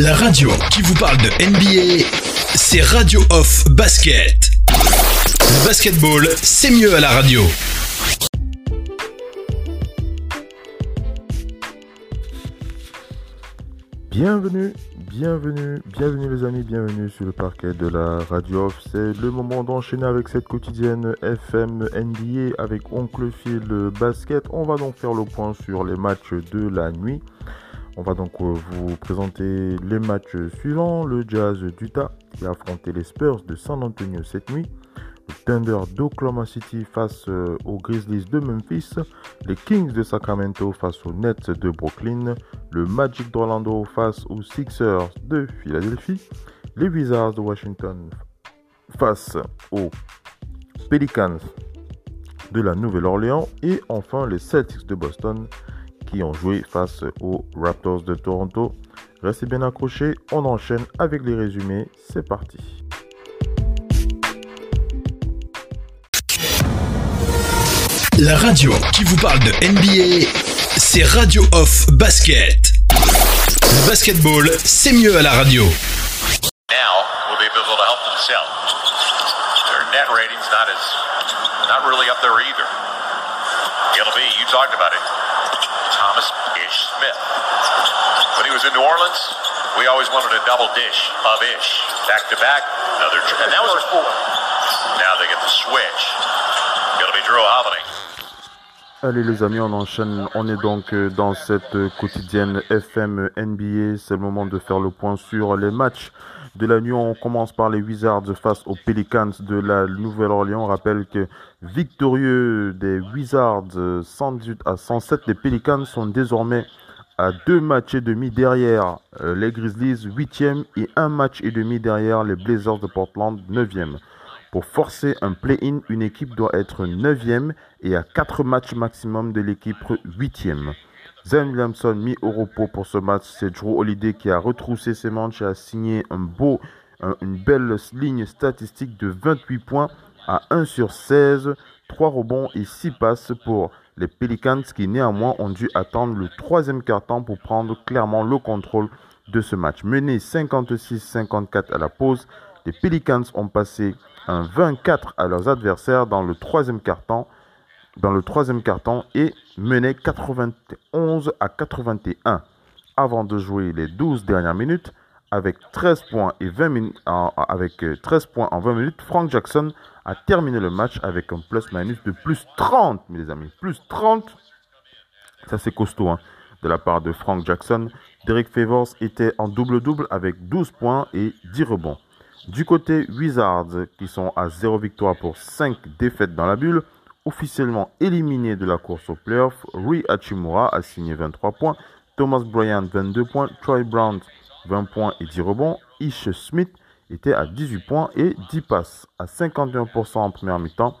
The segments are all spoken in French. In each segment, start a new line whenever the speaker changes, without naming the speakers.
La radio qui vous parle de NBA, c'est Radio Off Basket. Basketball, c'est mieux à la radio.
Bienvenue, bienvenue, bienvenue les amis, bienvenue sur le parquet de la radio off. C'est le moment d'enchaîner avec cette quotidienne FM NBA avec Oncle Phil Basket. On va donc faire le point sur les matchs de la nuit. On va donc euh, vous présenter les matchs suivants. Le Jazz d'Utah qui a affronté les Spurs de San Antonio cette nuit. Le Thunder d'Oklahoma City face euh, aux Grizzlies de Memphis. Les Kings de Sacramento face aux Nets de Brooklyn. Le Magic d'Orlando face aux Sixers de Philadelphie. Les Wizards de Washington face aux Pelicans de la Nouvelle-Orléans. Et enfin les Celtics de Boston qui ont joué face aux Raptors de Toronto. Restez bien accrochés, on enchaîne avec les résumés, c'est parti.
La radio qui vous parle de NBA, c'est Radio Off Basket. Le basketball, c'est mieux à la radio.
Now, will they be able to help themselves? Their net rating's not as, not really up there either. It'll be, you talked about it, Thomas Ish Smith. When he was in New Orleans, we always wanted a double dish of Ish. Back to back, another, tr- and that was four. Now they get the switch. It'll be Drew Holiday.
Allez les amis, on enchaîne. On est donc euh, dans cette euh, quotidienne FM NBA. C'est le moment de faire le point sur les matchs de la nuit. On commence par les Wizards face aux Pelicans de la Nouvelle-Orléans. On rappelle que victorieux des Wizards euh, 118 à 107, les Pelicans sont désormais à deux matchs et demi derrière euh, les Grizzlies 8e et un match et demi derrière les Blazers de Portland 9e. Pour forcer un play-in, une équipe doit être 9e et à 4 matchs maximum de l'équipe 8e. Zen Williamson mis au repos pour ce match. C'est Drew Holiday qui a retroussé ses manches et a signé une belle ligne statistique de 28 points à 1 sur 16, 3 rebonds et 6 passes pour les Pelicans qui néanmoins ont dû attendre le troisième quart-temps pour prendre clairement le contrôle de ce match. Mené 56-54 à la pause, les Pelicans ont passé un 24 à leurs adversaires dans le troisième quart-temps dans le troisième quart-temps et menait 91 à 81 avant de jouer les 12 dernières minutes avec 13 points et 20 minutes avec euh, 13 points en 20 minutes. Frank Jackson a terminé le match avec un plus-minus de plus 30, mes amis. Plus 30. Ça, c'est costaud hein, de la part de Frank Jackson. Derek Favors était en double-double avec 12 points et 10 rebonds. Du côté Wizards, qui sont à 0 victoire pour 5 défaites dans la bulle, officiellement éliminé de la course au playoff, Rui Hachimura a signé 23 points, Thomas Bryant 22 points, Troy Brown 20 points et 10 rebonds, Ish Smith était à 18 points et 10 passes. À 51% en première mi-temps,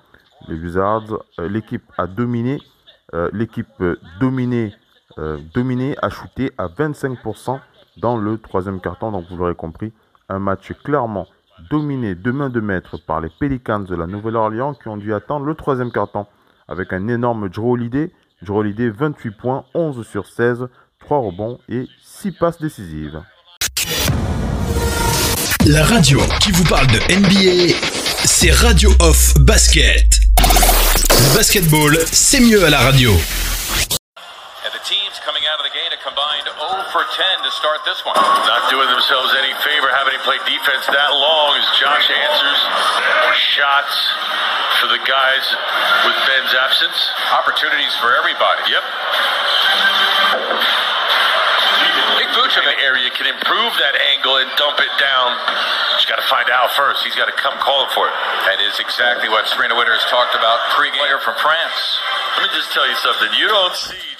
les Wizards, euh, l'équipe a dominé, euh, l'équipe euh, dominée, dominée a shooté à 25% dans le troisième carton, donc vous l'aurez compris, un match clairement dominé de main de maître par les Pelicans de la Nouvelle-Orléans qui ont dû attendre le troisième carton avec un énorme Drew Holiday. Drew Holiday, 28 points, 11 sur 16, 3 rebonds et 6 passes décisives.
La radio qui vous parle de NBA, c'est Radio Off Basket. Basketball, c'est mieux à la radio.
A combined 0 for 10 to start this one. Not doing themselves any favor having to play defense that long as Josh answers. Shots for the guys with Ben's absence. Opportunities for everybody. Yep. In the area can improve that angle and dump it down. Just got to find out first. He's got to come calling for it. That is exactly what Serena Winners talked about pregame player from France. Let me just tell you something. You don't see.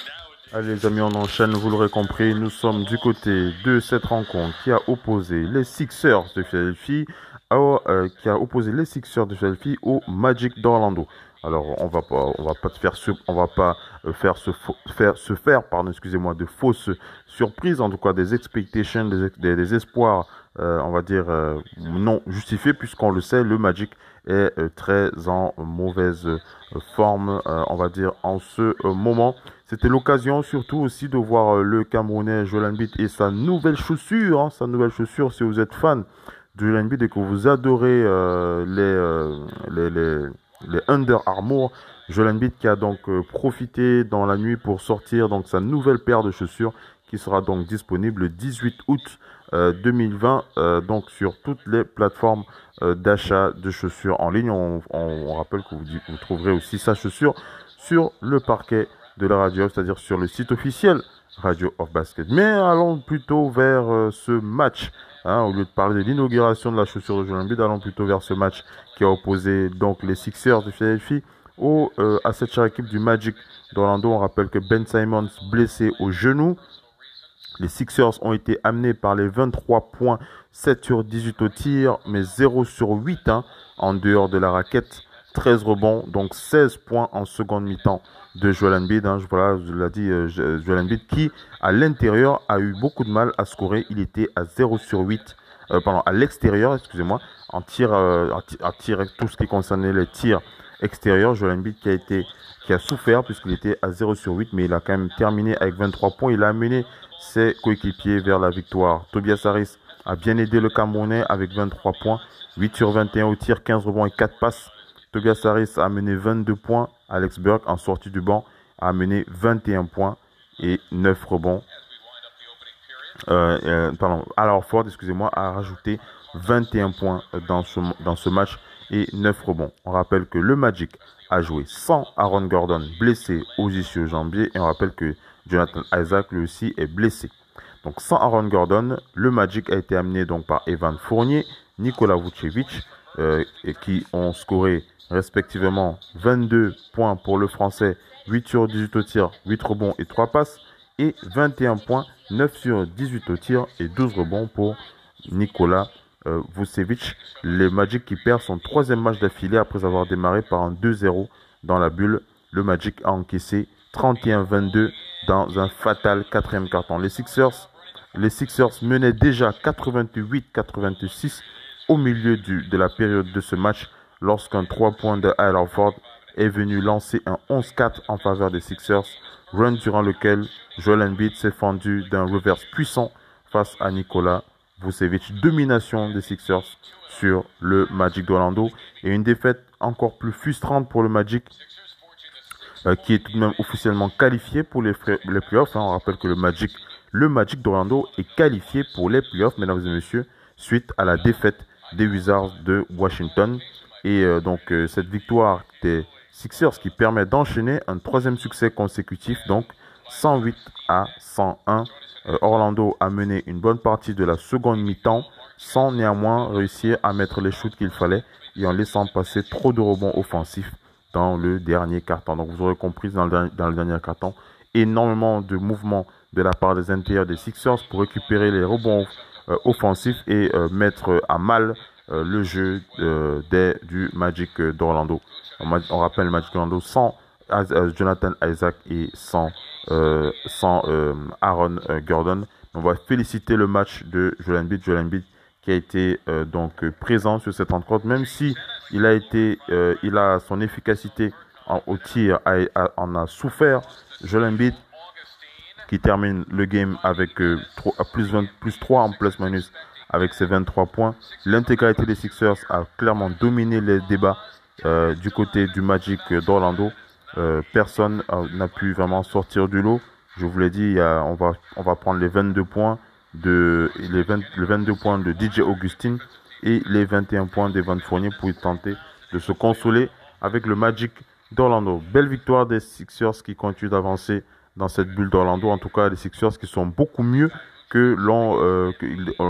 Allez les amis, on enchaîne, vous l'aurez compris, nous sommes du côté de cette rencontre qui a opposé les Sixers de Philadelphie, euh, qui a opposé les Sixers de Philadelphie au Magic d'Orlando. Alors on va pas, on va pas te faire, on va pas euh, faire se faire faire, pardon, excusez-moi, de fausses surprises, en tout cas des expectations, des, des, des espoirs, euh, on va dire euh, non justifiés, puisqu'on le sait, le Magic est très en mauvaise forme, on va dire, en ce moment. C'était l'occasion surtout aussi de voir le Camerounais Joel Embiid et sa nouvelle chaussure, hein, sa nouvelle chaussure si vous êtes fan de Joel Embiid et que vous adorez les, les, les, les Under Armour. Joel Embiid qui a donc profité dans la nuit pour sortir donc sa nouvelle paire de chaussures qui sera donc disponible le 18 août 2020 euh, euh, donc sur toutes les plateformes euh, d'achat de chaussures en ligne. On, rappelle que vous, vous, trouverez aussi sa chaussure sur le parquet de la radio, c'est-à-dire sur le site officiel Radio of Basket. Mais allons plutôt vers ce match. Hein, au lieu de parler de l'inauguration de la chaussure de Joel allons plutôt vers ce match qui a opposé donc les Sixers de Philadelphie au, à cette chère équipe du Magic d'Orlando. On rappelle que Ben Simons blessé au genou les Sixers ont été amenés par les 23 points, 7 sur 18 au tir, mais 0 sur 8 hein, en dehors de la raquette. 13 rebonds, donc 16 points en seconde mi-temps de Joel Embiid. Hein, voilà, je l'ai dit, euh, Joel Embiid qui, à l'intérieur, a eu beaucoup de mal à scorer. Il était à 0 sur 8, euh, pardon, à l'extérieur, excusez-moi, en tir, euh, en tir, tout ce qui concernait les tirs extérieurs. Joel Embiid qui a été, qui a souffert puisqu'il était à 0 sur 8, mais il a quand même terminé avec 23 points. Il a amené ses coéquipiers vers la victoire. Tobias Harris a bien aidé le Camerounais avec 23 points, 8 sur 21 au tir, 15 rebonds et 4 passes. Tobias Harris a mené 22 points. Alex Burke, en sortie du banc, a mené 21 points et 9 rebonds. Euh, euh, pardon, alors Ford, excusez-moi, a rajouté 21 points dans ce, match et 9 rebonds. On rappelle que le Magic a joué sans Aaron Gordon blessé aux issues jambiers et on rappelle que Jonathan Isaac lui aussi est blessé. Donc sans Aaron Gordon, le Magic a été amené donc par Evan Fournier, Nikola Vucevic, euh, qui ont scoré respectivement 22 points pour le français, 8 sur 18 au tir, 8 rebonds et 3 passes, et 21 points, 9 sur 18 au tir et 12 rebonds pour Nikola euh, Vucevic. Le Magic qui perd son troisième match d'affilée après avoir démarré par un 2-0 dans la bulle. Le Magic a encaissé 31-22 dans un fatal quatrième carton. Les Sixers, les Sixers menaient déjà 88-86 au milieu du, de la période de ce match lorsqu'un 3 points de Al est venu lancer un 11-4 en faveur des Sixers, run durant lequel Joel Embiid s'est fendu d'un reverse puissant face à Nicolas Vucevic. Domination des Sixers sur le Magic d'Orlando et une défaite encore plus frustrante pour le Magic euh, qui est tout de même officiellement qualifié pour les, les playoffs. Hein. On rappelle que le Magic, le Magic d'Orlando est qualifié pour les playoffs, mesdames et messieurs, suite à la défaite des Wizards de Washington. Et euh, donc euh, cette victoire des Sixers qui permet d'enchaîner un troisième succès consécutif, donc 108 à 101. Orlando a mené une bonne partie de la seconde mi-temps sans néanmoins réussir à mettre les shoots qu'il fallait et en laissant passer trop de rebonds offensifs dans le dernier carton. Donc vous aurez compris dans le, dans le dernier carton, énormément de mouvements de la part des intérieurs des Sixers pour récupérer les rebonds euh, offensifs et euh, mettre à mal euh, le jeu des, du Magic d'Orlando. On, rappelle le Magic d'Orlando sans Jonathan Isaac et sans, sans Aaron Gordon. On va féliciter le match de Joel Embiid. Joel Embiid qui a été donc présent sur cette rencontre, même si il a été, il a son efficacité au tir en a souffert. Joel Embiid qui termine le game avec euh, plus, 20, plus 3 en plus minus avec ses 23 points. L'intégralité des Sixers a clairement dominé les débats du côté du Magic d'Orlando. personne n'a pu vraiment sortir du lot. Je vous l'ai dit, on, va, prendre les 22 points de les, 22 points de DJ Augustine et les 21 points d'Evan Fournier pour tenter de se consoler avec le Magic d'Orlando. Belle victoire des Sixers qui continuent d'avancer dans cette bulle d'Orlando. En tout cas, les Sixers qui sont beaucoup mieux que, euh,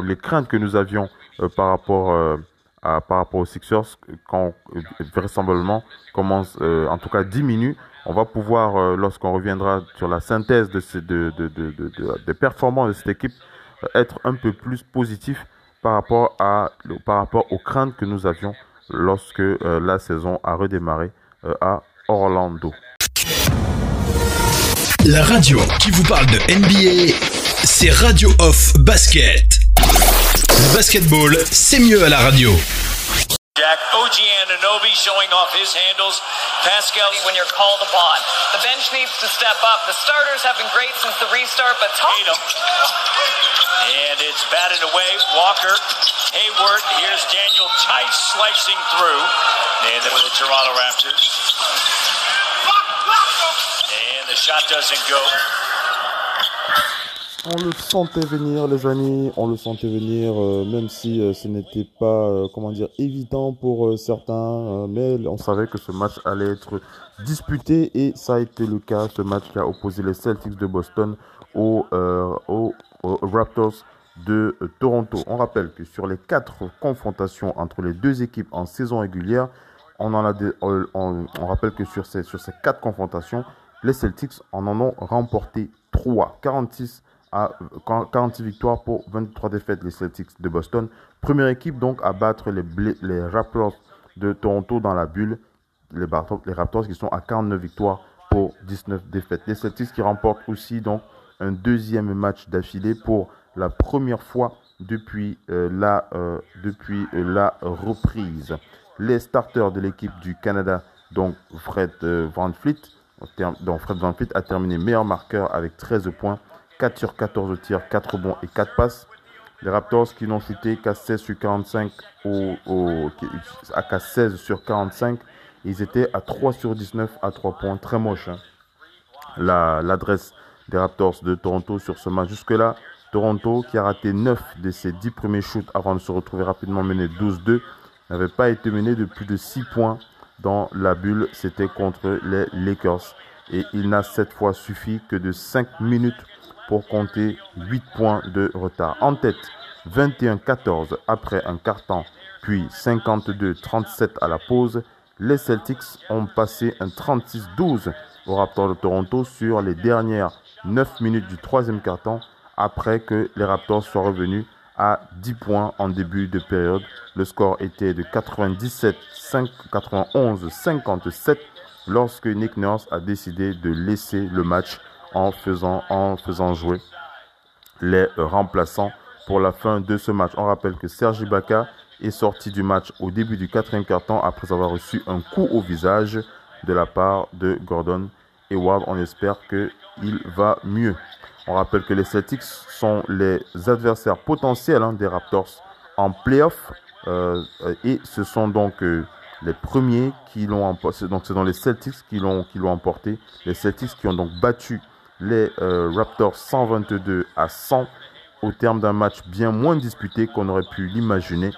les craintes que nous avions euh, par rapport euh, aux Sixers quand vraisemblablement commence en tout cas diminue. On va pouvoir lorsqu'on reviendra sur la synthèse de, des performances de cette équipe être un peu plus positif par rapport, aux craintes que nous avions lorsque euh, la saison a redémarré euh, à Orlando.
La radio qui vous parle de NBA, c'est Radio Off Basket. Le basketball, c'est mieux à la radio. Jack
OG Ananobi showing off his handles. Pascal.
When you're called upon, the bench needs to step up. The starters have been great since the restart, but
Tatum. And it's batted away. Walker, Hayward. Here's Daniel Tice slicing through. And then with the Toronto Raptors. And the shot doesn't go.
On le sentait venir, les amis. On le sentait venir, euh, même si euh, ce n'était pas, euh, comment dire, évident pour certains. mais on savait que ce match allait être disputé et ça a été le cas. Ce match qui a opposé les Celtics de Boston aux, Raptors de Toronto. On rappelle que sur les quatre confrontations entre les deux équipes en saison régulière, on rappelle que sur ces quatre confrontations, les Celtics en, ont remporté 3, 46 à 46 victoires pour 23 défaites, les Celtics de Boston. Première équipe donc à battre les, Raptors de Toronto dans la bulle. Les, Raptors qui sont à 49 victoires pour 19 défaites. Les Celtics qui remportent aussi donc un deuxième match d'affilée pour la première fois depuis, euh, la, euh, depuis la reprise. Les starters de l'équipe du Canada, donc Fred euh, Van Fleet, donc Fred Van Fleet a terminé meilleur marqueur avec 13 points 4 sur 14 au tir, 4 bons et 4 passes. Les Raptors qui n'ont shooté qu'à 16 sur 45 au, à 16 sur 45. Ils étaient à 3 sur 19 à 3 points. Très moche. Hein. L'adresse des Raptors de Toronto sur ce match. Jusque-là, Toronto qui a raté 9 de ses 10 premiers shoots avant de se retrouver rapidement mené 12-2 n'avait pas été mené de plus de 6 points dans la bulle. C'était contre les Lakers. Et il n'a cette fois suffi que de 5 minutes pour compter 8 points de retard. En tête, 21-14 après un carton, puis 52-37 à la pause. Les Celtics ont passé un 36-12 au Raptors de Toronto sur les dernières 9 minutes du troisième carton après que les Raptors soient revenus à 10 points en début de période. Le score était de 97 91 57 lorsque Nick Nurse a décidé de laisser le match en faisant, en faisant jouer les remplaçants pour la fin de ce match. On rappelle que Sergi Ibaka est sorti du match au début du quatrième quart-temps après avoir reçu un coup au visage de la part de Gordon Hayward. On espère qu'il va mieux. On rappelle que les Celtics sont les adversaires potentiels hein, des Raptors en playoff. Euh, et ce sont donc euh, les premiers qui l'ont emporté. Donc c'est dans les Celtics qui l'ont qui l'ont emporté. Les Celtics qui ont donc battu les euh, Raptors 122 à 100 au terme d'un match bien moins disputé qu'on aurait pu l'imaginer,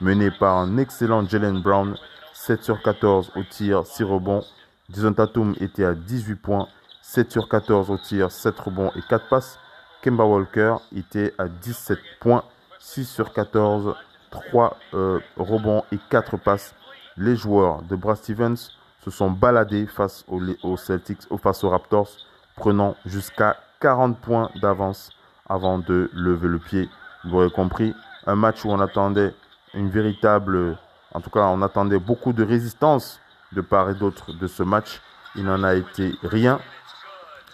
mené par un excellent Jalen Brown, 7 sur 14 au tir, 6 rebonds. Jason Tatum était à 18 points, 7 sur 14 au tir, 7 rebonds et 4 passes. Kemba Walker était à 17 points, 6 sur 14, 3 euh, rebonds et 4 passes. Les joueurs de Brad Stevens se sont baladés face aux, aux Celtics, face aux Raptors prenant jusqu'à 40 points d'avance avant de lever le pied. Vous aurez compris, un match où on attendait une véritable, en tout cas on attendait beaucoup de résistance de part et d'autre de ce match. Il n'en a été rien.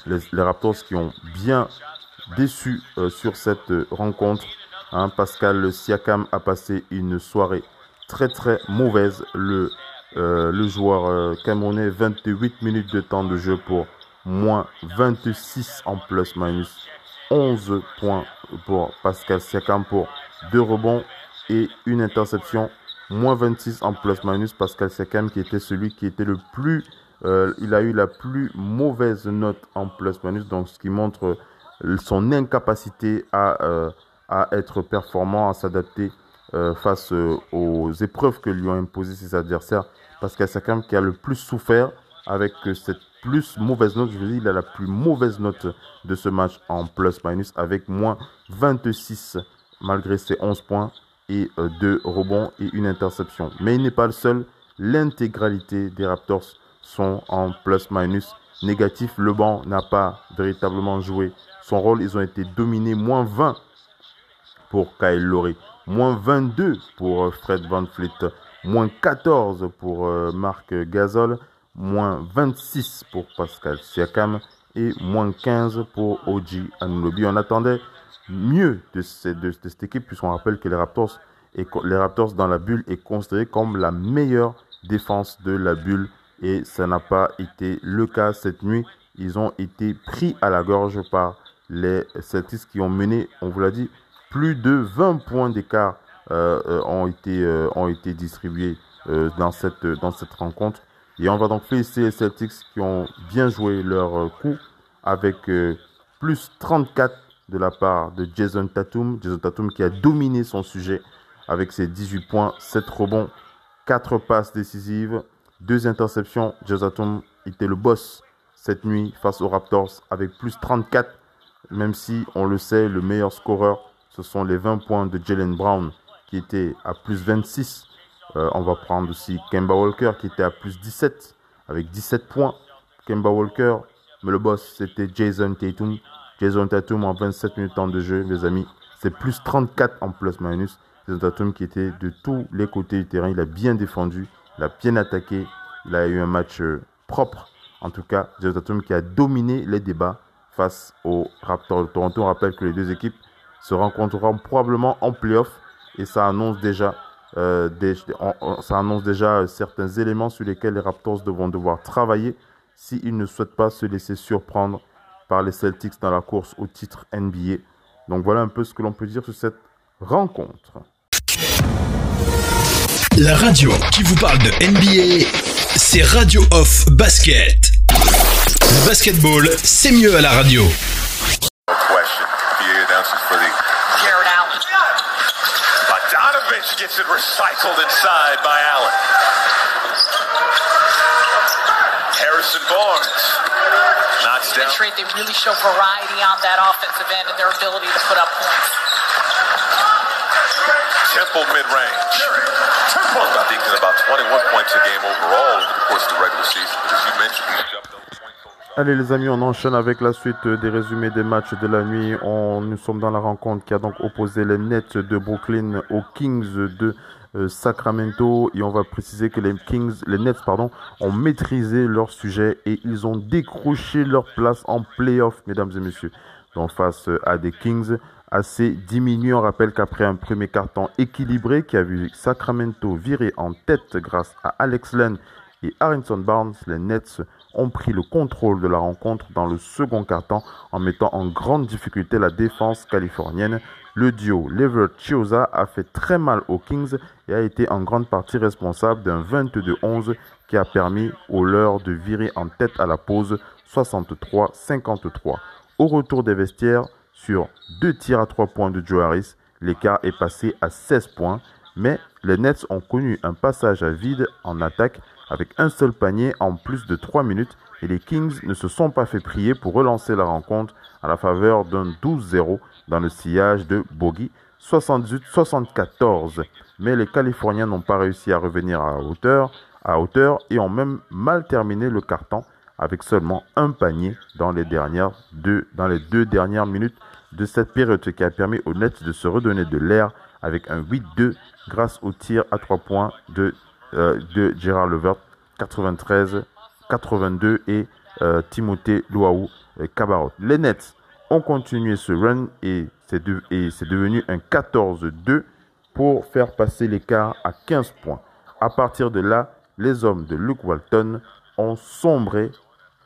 Les, Raptors qui ont bien déçu euh, sur cette rencontre. Hein, Pascal Siakam a passé une soirée très très mauvaise. Le, euh, joueur euh, camerounais, 28 minutes de temps de jeu pour moins 26 en plus-minus. 11 points pour Pascal Siakam pour deux rebonds et une interception. Moins 26 en plus-minus. Pascal Siakam qui était celui qui était le plus... Euh, il a eu la plus mauvaise note en plus-minus. Donc ce qui montre son incapacité à, euh, à être performant, à s'adapter euh, face aux épreuves que lui ont imposées ses adversaires. Pascal Siakam qui a le plus souffert avec cette plus mauvaise note. Je veux dire, il a la plus mauvaise note de ce match en plus-minus avec moins 26 malgré ses 11 points et 2 euh, rebonds et une interception. Mais il n'est pas le seul. L'intégralité des Raptors sont en plus-minus négatif. Le banc n'a pas véritablement joué son rôle. Ils ont été dominés. Moins 20 pour Kyle Lowry. Moins 22 pour euh, Fred Van Fleet. Moins 14 pour euh, Marc Gasol moins 26 pour Pascal Siakam et moins 15 pour OG Anunobi. On attendait mieux de, cette équipe puisqu'on rappelle que les Raptors les Raptors dans la bulle est considéré comme la meilleure défense de la bulle et ça n'a pas été le cas cette nuit. Ils ont été pris à la gorge par les Celtics qui ont mené, on vous l'a dit, plus de 20 points d'écart euh, euh, ont, été, euh, ont été distribués dans, cette, dans cette rencontre. Et on va donc féliciter les Celtics qui ont bien joué leur coup avec plus 34 de la part de Jason Tatum. Jason Tatum qui a dominé son sujet avec ses 18 points, 7 rebonds, 4 passes décisives, 2 interceptions. Jason Tatum était le boss cette nuit face aux Raptors avec plus 34, même si on le sait, le meilleur scoreur, ce sont les 20 points de Jalen Brown qui était à plus 26. Euh, on va prendre aussi Kemba Walker qui était à plus 17 avec 17 points. Kemba Walker, mais le boss c'était Jason Tatum. Jason Tatum en 27 minutes de jeu, mes amis. C'est plus 34 en plus-minus. Jason Tatum qui était de tous les côtés du terrain. Il a bien défendu, il a bien attaqué. Il a eu un match euh, propre. En tout cas, Jason Tatum qui a dominé les débats face aux Raptors de Toronto. On rappelle que les deux équipes se rencontreront probablement en playoff et ça annonce déjà euh, ça annonce déjà certains éléments sur lesquels les Raptors devront devoir travailler s'ils ne souhaitent pas se laisser surprendre par les Celtics dans la course au titre NBA. Donc voilà un peu ce que l'on peut dire sur cette rencontre.
La radio qui vous parle de NBA, c'est Radio Off Basket. Le basketball, c'est mieux à la radio.
gets it recycled inside by Allen. Harrison Barnes knocks down.
Detroit, they really show variety on that offensive end and their ability to put up points.
Temple mid-range. About thinking about 21 points a game overall course the regular season.
Allez les amis, on enchaîne avec la suite des résumés des matchs de la nuit. On, nous sommes dans la rencontre qui a donc opposé les Nets de Brooklyn aux Kings de Sacramento et on va préciser que les Kings, les Nets pardon, ont maîtrisé leur sujet et ils ont décroché leur place en playoff, mesdames et messieurs. Donc face à des Kings assez diminués, on rappelle qu'après un premier carton équilibré qui a vu Sacramento virer en tête grâce à Alex Len et Harrison Barnes, les Nets ont pris le contrôle de la rencontre dans le second quart-temps en mettant en grande difficulté la défense californienne. Le duo Levert Chioza a fait très mal aux Kings et a été en grande partie responsable d'un 22-11 qui a permis aux leurs de virer en tête à la pause 63-53. Au retour des vestiaires, sur deux tirs à trois points de Joe l'écart est passé à 16 points, mais les Nets ont connu un passage à vide en attaque avec un seul panier en plus de 3 minutes et les Kings ne se sont pas fait prier pour relancer la rencontre à la faveur d'un 12-0 dans le sillage de Bogey 78-74. Mais les Californiens n'ont pas réussi à revenir à hauteur, à hauteur et ont même mal terminé le carton avec seulement un panier dans les, dernières deux, dans les deux dernières minutes de cette période, qui a permis aux Nets de se redonner de l'air avec un 8-2 grâce au tir à 3 points de euh, de Gérard Levert, 93, 82 et euh, Timothée Luau Cabarot. Euh, Les Nets ont continué ce run et c'est devenu un 14-2 pour faire passer l'écart à 15 points. À partir de là, les hommes de Luke Walton ont sombré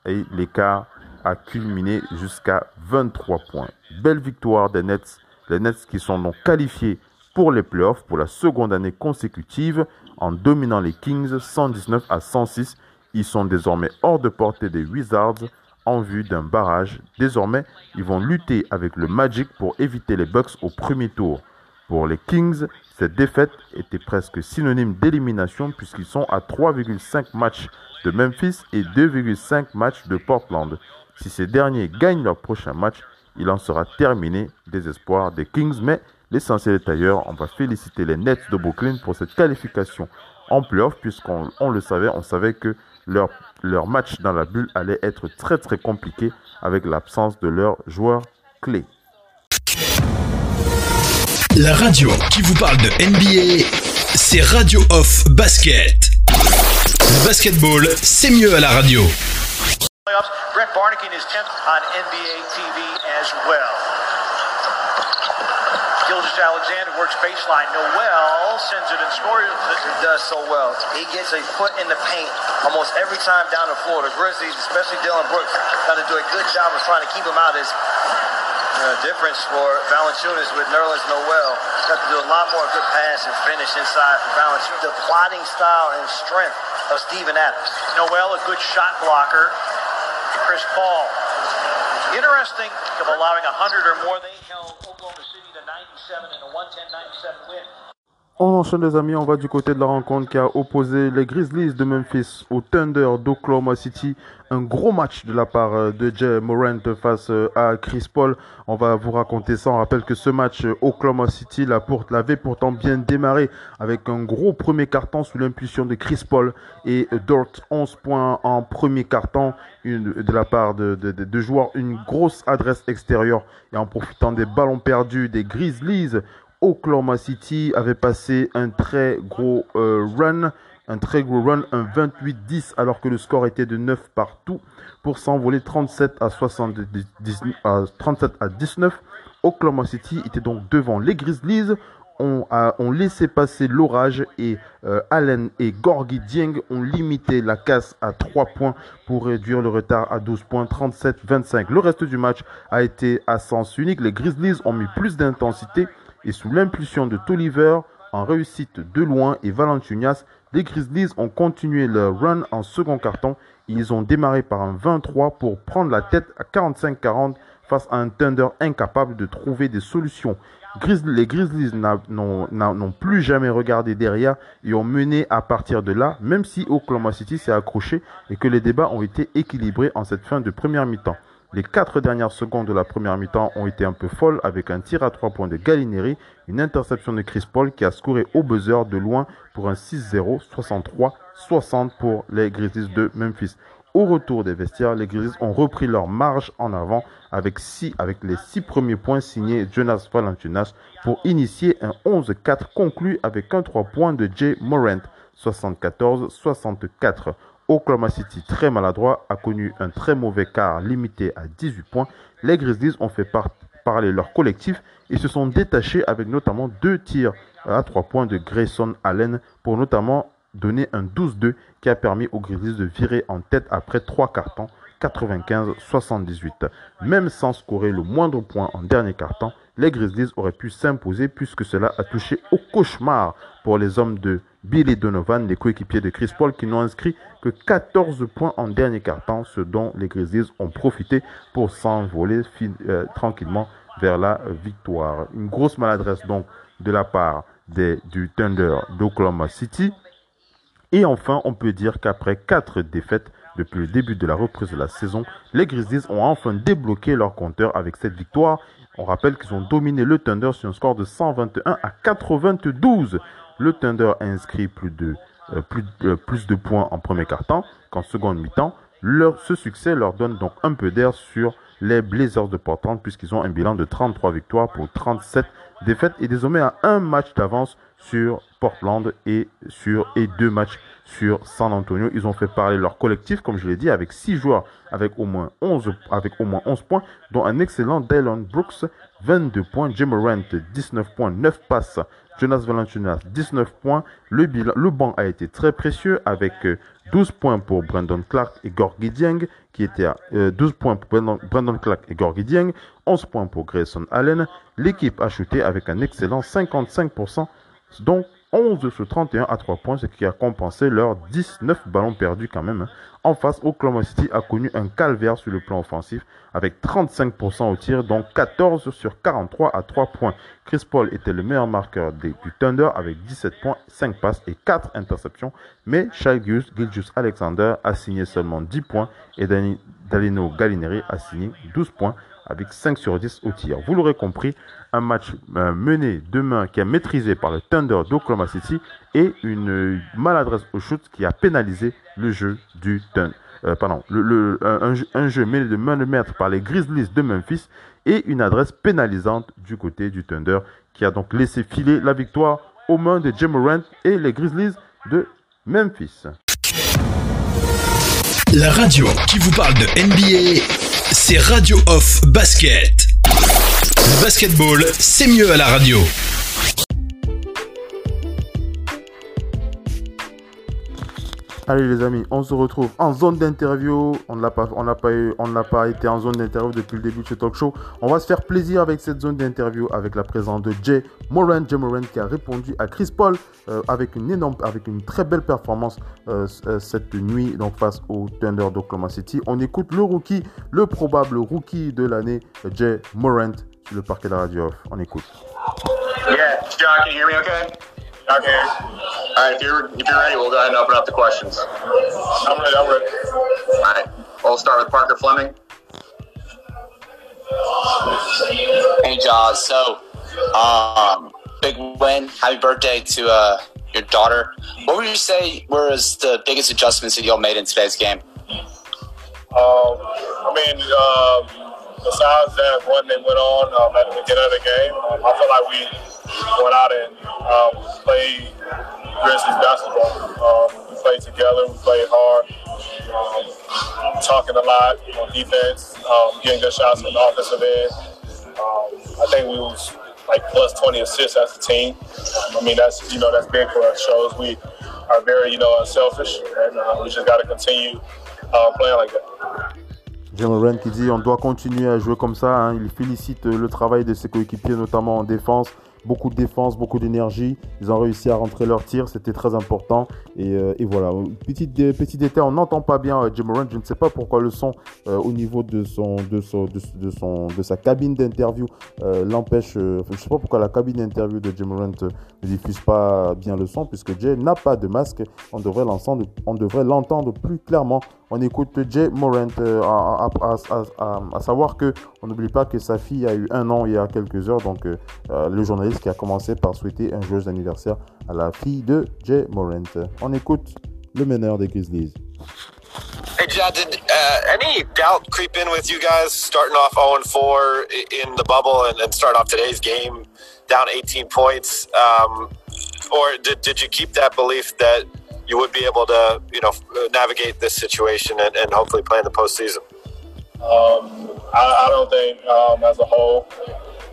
et l'écart a culminé jusqu'à 23 points. Belle victoire des Nets, les Nets qui sont donc qualifiés pour les playoffs pour la seconde année consécutive en dominant les Kings 119 à 106. Ils sont désormais hors de portée des Wizards en vue d'un barrage. Désormais, ils vont lutter avec le Magic pour éviter les Bucks au premier tour. Pour les Kings, cette défaite était presque synonyme d'élimination puisqu'ils sont à 3,5 matchs de Memphis et 2,5 matchs de Portland. Si ces derniers gagnent leur prochain match, il en sera terminé des espoirs des Kings, mais L'essentiel est ailleurs. On va féliciter les Nets de Brooklyn pour cette qualification en playoff, puisqu'on on le savait, on savait que leur, leur match dans la bulle allait être très très compliqué avec l'absence de leurs joueurs clés.
La radio qui vous parle de NBA, c'est Radio Off Basket. Le basketball, c'est mieux à la radio. Brent Barnick is 10th on NBA TV as well.
Gilgis Alexander works baseline. Noel sends it and scores.
He does so well. He gets a foot in the paint almost every time down the floor. The Grizzlies, especially Dylan Brooks, got to do a good job of trying to keep him out. Is uh, difference for Valanciunas with Nerlens Noel. Got to do a lot more good pass and finish inside for Valanciunas. The plotting style and strength of Steven Adams.
Noel, a good shot blocker. Chris Paul. Interesting of allowing 100 or more. They held
On enchaîne les amis, on va du côté de la rencontre qui a opposé les Grizzlies de Memphis au Thunder d'Oklahoma City. Un gros match de la part euh, de Jay Morant face euh, à Chris Paul. On va vous raconter ça. On rappelle que ce match euh, Oklahoma City l'avait pourtant bien démarré avec un gros premier carton sous l'impulsion de Chris Paul et Dort 11 points en premier carton de la part de, joueurs. Une grosse adresse extérieure et en profitant des ballons perdus des Grizzlies Oklahoma City avait passé un très gros run, un très gros run, un 28-10 alors que le score était de 9 partout pour s'envoler 37 à 37 à 19. Oklahoma City était donc devant les Grizzlies. On a laissé passer l'orage et euh, Allen et Gorgie Dieng ont limité la casse à 3 points pour réduire le retard à 12 points, 37-25. Le reste du match a été à sens unique. Les Grizzlies ont mis plus d'intensité et sous l'impulsion de Tolliver en réussite de loin et Valanciunas, les Grizzlies ont continué leur run en second carton. Ils ont démarré par un 23 pour prendre la tête à 45-40 face à un Thunder incapable de trouver des solutions. les Grizzlies n'ont plus jamais regardé derrière et ont mené à partir de là, même si Oklahoma City s'est accroché et que les débats ont été équilibrés en cette fin de première mi-temps. Les quatre dernières secondes de la première mi-temps ont été un peu folles avec un tir à trois points de Gallineri, une interception de Chris Paul qui a scoré au buzzer de loin pour un 6-0, 63-60 pour les Grizzlies de Memphis. Au retour des vestiaires, les Grizzlies ont repris leur marge en avant avec, avec les six premiers points signés Jonas Valanciunas pour initier un 11-4 conclu avec un 3 points de Jay Morant, 74-64. Oklahoma City, très maladroit, a connu un très mauvais quart limité à 18 points. Les Grizzlies ont fait parler leur collectif et se sont détachés avec notamment deux tirs à 3 points de Grayson Allen pour notamment donner un 12-2 qui a permis aux Grizzlies de virer en tête après 3 cartons 95-78. Même sans scorer le moindre point en dernier carton, les Grizzlies auraient pu s'imposer puisque cela a touché au cauchemar pour les hommes de Billy Donovan, les coéquipiers de Chris Paul, qui n'ont inscrit que 14 points en dernier quart-temps, ce dont les Grizzlies ont profité pour s'envoler euh, tranquillement vers la victoire. Une grosse maladresse donc de la part du Thunder d'Oklahoma City. Et enfin, on peut dire qu'après quatre défaites depuis le début de la reprise de la saison, les Grizzlies ont enfin débloqué leur compteur avec cette victoire. On rappelle qu'ils ont dominé le Thunder sur un score de 121 à 92. Le Thunder a inscrit plus de, euh, plus, euh, plus de points en premier quart-temps qu'en seconde mi-temps. ce succès leur donne donc un peu d'air sur les Blazers de Portland puisqu'ils ont un bilan de 33 victoires pour 37 défaites et désormais à un match d'avance sur Portland et sur et deux matchs sur San Antonio. Ils ont fait parler leur collectif, comme je l'ai dit, avec six joueurs avec au moins 11, avec au moins 11 points, dont un excellent Dylan Brooks, 22 points, Jim Morant, 19 points, 9 passes, Jonas Valanciunas, 19 points. Le, banc a été très précieux avec 12 euh, points pour Brandon Clark et Gorgie Dieng, qui était à 12 euh, points pour Brandon, Clark et Gorgie Dieng, 11 points pour Grayson Allen. L'équipe a chuté avec un excellent 55%, donc 11 sur 31 à 3 points, ce qui a compensé leurs 19 ballons perdus quand même. Hein. En face, Oklahoma City a connu un calvaire sur le plan offensif avec 35% au tir, donc 14 sur 43 à 3 points. Chris Paul était le meilleur marqueur du Thunder avec 17 points, 5 passes et 4 interceptions. Mais Gilgius Alexander a signé seulement 10 points et Dalino Gallineri a signé 12 points avec 5 sur 10 au tir. Vous l'aurez compris, un match euh, mené demain qui est maîtrisé par le Thunder d'Oklahoma City et une maladresse au shoot qui a pénalisé le jeu du Thunder. Euh, pardon, le, un, jeu mené de main de maître par les Grizzlies de Memphis et une adresse pénalisante du côté du Thunder qui a donc laissé filer la victoire aux mains de Jim Morant et les Grizzlies de Memphis.
La radio qui vous parle de NBA, c'est Radio Off Basket. basketball, c'est mieux à la radio.
Allez les amis, on se retrouve en zone d'interview. On n'a pas, pas, pas été en zone d'interview depuis le début de ce talk show. On va se faire plaisir avec cette zone d'interview avec la présence de Jay Moran, Jay Moran qui a répondu à Chris Paul euh, avec une énorme, avec une très belle performance euh, euh, cette nuit donc face au Thunder d'Oklahoma City. On écoute le rookie, le probable rookie de l'année, Jay Morant sur le parquet de la radio. On écoute.
Yeah, John, can you hear me okay? Okay. All right, if you're if you're ready, we'll go ahead and open up the questions. I'm ready. I'm ready. All right. We'll start with Parker Fleming.
Hey, Jaws. So, um, big win. Happy birthday to uh, your daughter. What would you say were the biggest adjustments that y'all made in today's game?
Um, I mean, uh, besides that one they went on um, at the beginning of the game, um, I feel like we went out and um, played Grizzlies basketball. Um, we played together, we played hard, um, talking a lot on defense, um, getting good shots from the offensive end. Um, I think we was like plus 20 assists as a team. I mean, that's you know that's big for us. Shows we are very you know unselfish, and uh, we just got to continue uh, playing like that.
Jim qui dit on doit continuer à jouer comme ça. Hein. Il félicite le travail de ses coéquipiers, notamment en défense beaucoup de défense, beaucoup d'énergie. Ils ont réussi à rentrer leur tir, c'était très important. Et, euh, voilà, petit, petit détail, on n'entend pas bien euh, Jim Moran. Je ne sais pas pourquoi le son euh, au niveau de, son, de, son, de, son, de sa cabine d'interview l'empêche. je ne sais pas pourquoi la cabine d'interview de Jim Moran ne diffuse pas bien le son, puisque Jay n'a pas de masque. On devrait l'entendre plus clairement. On écoute Jay Morant, à, à, savoir que on n'oublie pas que sa fille a eu un an il y a quelques heures, donc le journaliste qui a commencé par souhaiter un joyeux anniversaire à la fille de Jay Morant. On écoute le meneur des Grizzlies.
Hey, Jad, did uh, any doubt creep in with you guys starting off 0 4 in the bubble and, and start off today's game down 18 points? Um, or did, did you keep that belief that you would be able to, you know, navigate this situation and, and hopefully play in the postseason?
Um, I, I, don't think, um, as a whole,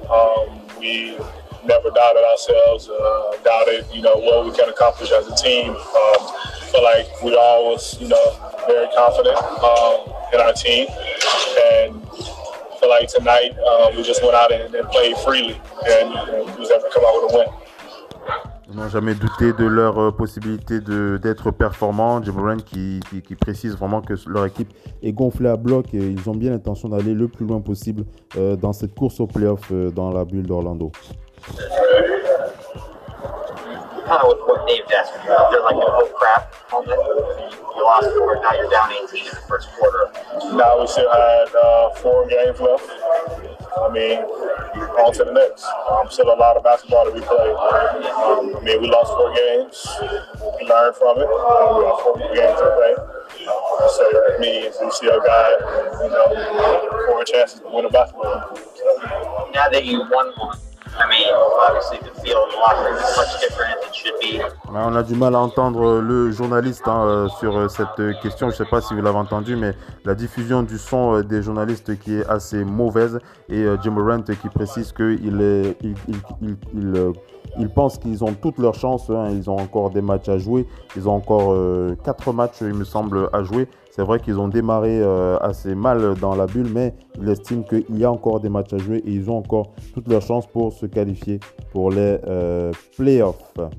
um, we never doubted ourselves, uh, doubted, you know, what we can accomplish as a team. Um, like we all was, you know, very confident um, in our team. And feel like tonight uh, we just went out and, and played freely and, and we was able to come out with a win.
Ils n'ont jamais douté de leur euh, possibilité d'être performants. Jim Moran qui, qui, qui, précise vraiment que leur équipe est gonflée à bloc et ils ont bien l'intention d'aller le plus loin possible euh, dans cette course au playoff euh, dans la bulle d'Orlando.
kind of with what Dave's asking you. Is there like an oh crap moment? You lost four, now you're down 18 in the first quarter.
Now we still had uh, four games left. I mean, on to the next. Um, still a lot of basketball to be played. Um, I mean, we lost four games. We learned from it. Um, we got four games to play. So that means we still got, you know, four chances to win a basketball. So.
Now that you won one,
on a du mal à entendre le journaliste hein, euh, sur euh, cette question. Je ne sais pas si vous l'avez entendu, mais la diffusion du son euh, des journalistes qui est assez mauvaise. Et Jim Morant qui précise qu'il est, qu'ils ont toutes leurs chances. Hein. Ils ont encore des matchs à jouer. Ils ont encore euh, quatre matchs, il me semble, à jouer. C'est vrai qu'ils ont démarré euh, assez mal dans la bulle, mais ils estiment qu'il y a encore des matchs à jouer et ils ont encore toutes leurs chances pour se qualifier pour les euh, playoffs.
Um,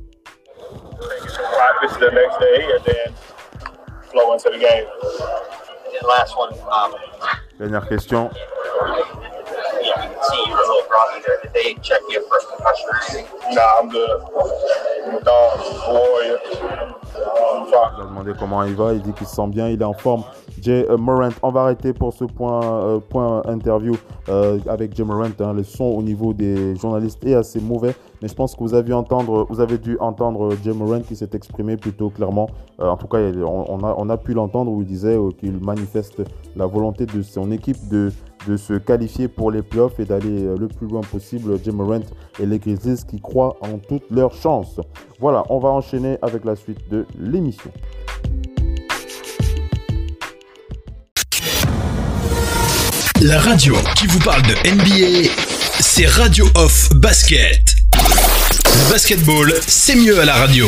Dernière question.
see you were a little groggy there. Did they check you for a concussion or anything?
Nah, I'm good. I'm a dog, a warrior.
On a demandé comment il va, il dit qu'il se sent bien, il est en forme. Jay euh, Morant, on va arrêter pour ce point, euh, point interview euh, avec Jay Morant. Hein. Le son au niveau des journalistes est assez mauvais, mais je pense que vous avez, entendre, vous avez dû entendre Jay Morant qui s'est exprimé plutôt clairement. En tout cas, on, a, on a pu l'entendre où il disait qu'il manifeste la volonté de son équipe de de se qualifier pour les playoffs et d'aller le plus loin possible. Jim Morant et les Grizzlies qui croient en toutes leurs chances. Voilà, on va enchaîner avec la suite de l'émission.
La radio qui vous parle de NBA, c'est Radio Off Basket. Basketball, c'est mieux à la radio.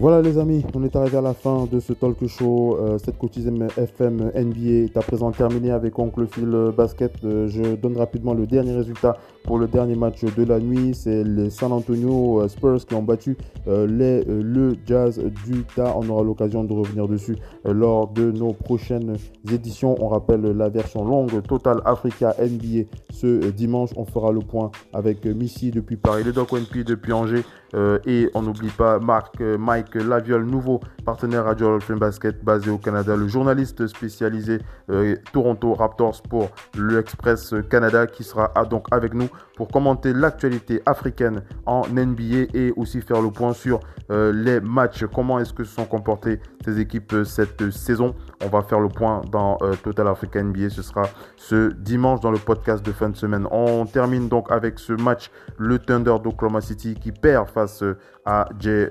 Voilà les amis, on est arrivé à la fin de ce talk show, euh, cette quotidienne FM NBA est à présent terminé avec Oncle Phil Basket. Euh, je donne rapidement le dernier résultat pour le dernier match de la nuit. C'est les San Antonio euh, Spurs qui ont battu les, le Jazz d'Utah. On aura l'occasion de revenir dessus lors de nos prochaines éditions. On rappelle la version longue Total Africa NBA ce dimanche. On fera le point avec Missy depuis Paris, les Doc depuis Angers et on n'oublie pas Marc, Mike Laviol, nouveau partenaire Radio Film Basket basé au Canada, le journaliste spécialisé euh, Toronto Raptors pour l'Express Canada qui sera donc avec nous pour commenter l'actualité africaine en NBA et aussi faire le point sur euh, les matchs, comment est-ce que se sont comportées ces équipes euh, cette saison? On va faire le point dans Total Africa NBA, ce sera ce dimanche dans le podcast de fin de semaine. On termine donc avec ce match, le Thunder d'Oklahoma City qui perd face à Jay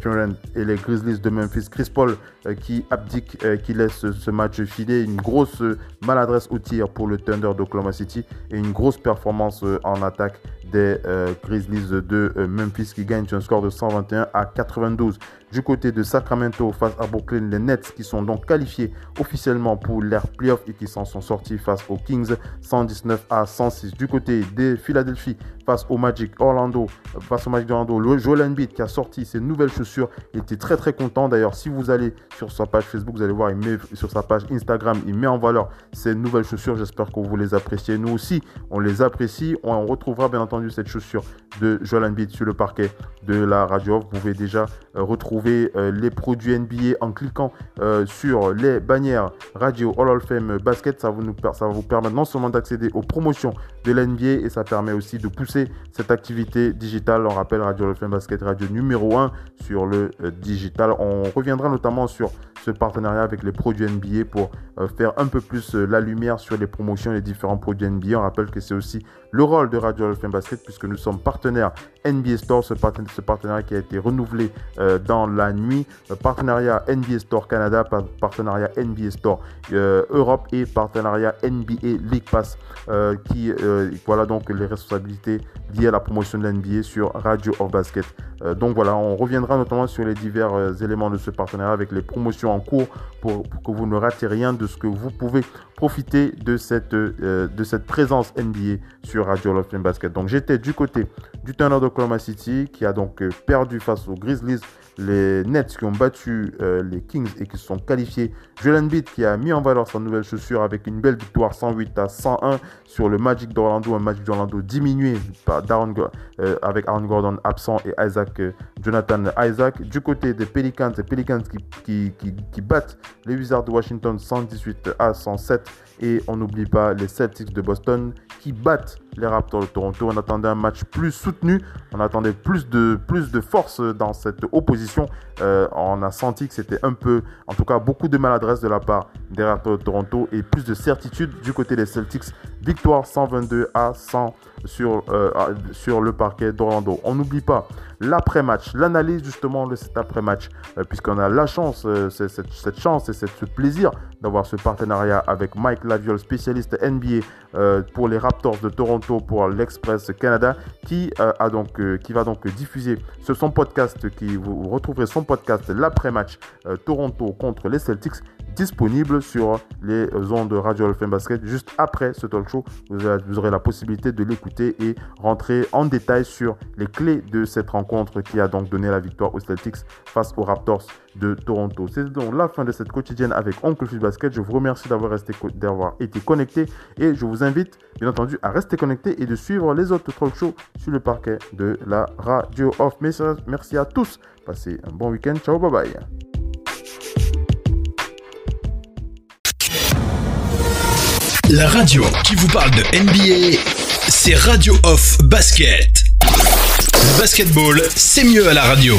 Durant et les Grizzlies de Memphis. Chris Paul euh, qui abdique, euh, qui laisse ce match filer. Une grosse maladresse au tir pour le Thunder d'Oklahoma City et une grosse performance euh, en attaque des Grizzlies de Memphis qui gagnent un score de 121 à 92. Du côté de Sacramento face à Brooklyn, les Nets qui sont donc qualifiés officiellement pour l'air playoff et qui s'en sont sortis face aux Kings 119 à 106. Du côté de Philadelphie face au Magic Orlando, face au Magic Orlando, le Joel Embiid qui a sorti ses nouvelles chaussures était très très content. D'ailleurs, si vous allez sur sa page Facebook, vous allez voir, il met sur sa page Instagram, il met en valeur ses nouvelles chaussures. J'espère que vous les appréciez. Nous aussi, on les apprécie. On retrouvera bien entendu cette chaussure de Joel Embiid sur le parquet de la radio. Vous pouvez déjà retrouver euh, les produits NBA en cliquant euh, sur les bannières Radio All of Fame Basket. Ça, vous nous, ça vous permettre non seulement d'accéder aux promotions de l'NBA et ça permet aussi de pousser cette activité digitale. On rappelle Radio All of Fame Basket, radio numéro 1 sur le euh, digital. On reviendra notamment sur ce partenariat avec les produits NBA pour faire un peu plus la lumière sur les promotions des différents produits NBA. On rappelle que c'est aussi le rôle de Radio All Basket puisque nous sommes partenaires NBA Store, ce, partenariat qui a été renouvelé dans la nuit. Euh, partenariat NBA Store Canada, partenariat NBA Store euh, Europe et partenariat NBA League Pass euh, qui voilà donc les responsabilités liées à la promotion de l'NBA sur Radio of Basket. donc voilà, on reviendra notamment sur les divers éléments de ce partenariat avec les promotions en cours pour, que vous ne ratez rien de ce que vous pouvez profiter de cette, de cette présence NBA sur Radio of Basket. Donc j'étais du côté du Thunder d'Oklahoma City qui a donc perdu face aux Grizzlies les Nets qui ont battu euh, les Kings et qui se sont qualifiés. Joel Embiid qui a mis en valeur sa nouvelle chaussure avec une belle victoire 108 à 101 sur le Magic d'Orlando, un Magic d'Orlando diminué euh, avec Aaron Gordon absent et Isaac euh, Jonathan Isaac. Du côté des Pelicans, les Pelicans qui, qui, qui battent les Wizards de Washington 118 à 107 et on n'oublie pas les Celtics de Boston qui battent les Raptors de Toronto. On attendait un match plus soutenu, on attendait plus de, plus de force dans cette opposition. Euh, on a senti que c'était un peu, en tout cas beaucoup de maladresse de la part des Raptors de Toronto et plus de certitude du côté des Celtics. Victoire 122 à 100 sur, euh, sur le parquet d'Orlando. On n'oublie pas l'après-match, l'analyse justement de cet après-match, euh, puisqu'on a la chance, cette, chance et cette, ce plaisir d'avoir ce partenariat avec Mike Laviol, spécialiste NBA pour les Raptors de Toronto pour l'Express Canada, qui, a donc, qui va donc diffuser ce son podcast, qui vous retrouverez son podcast l'après-match Toronto contre les Celtics disponible sur les ondes de Radio Alphen Basket. Juste après ce talk show, vous aurez la possibilité de l'écouter et rentrer en détail sur les clés de cette rencontre qui a donc donné la victoire aux Celtics face aux Raptors de Toronto. C'est donc la fin de cette quotidienne avec Oncle Phil Basket. Je vous remercie d'avoir d'avoir été connecté et je vous invite bien entendu à rester connecté et de suivre les autres talk shows sur le parquet de la radio off. Merci à tous. Passez un bon week-end. Ciao, bye bye.
La radio qui vous parle de NBA, c'est Radio Off Basket. Basketball, c'est mieux à la radio.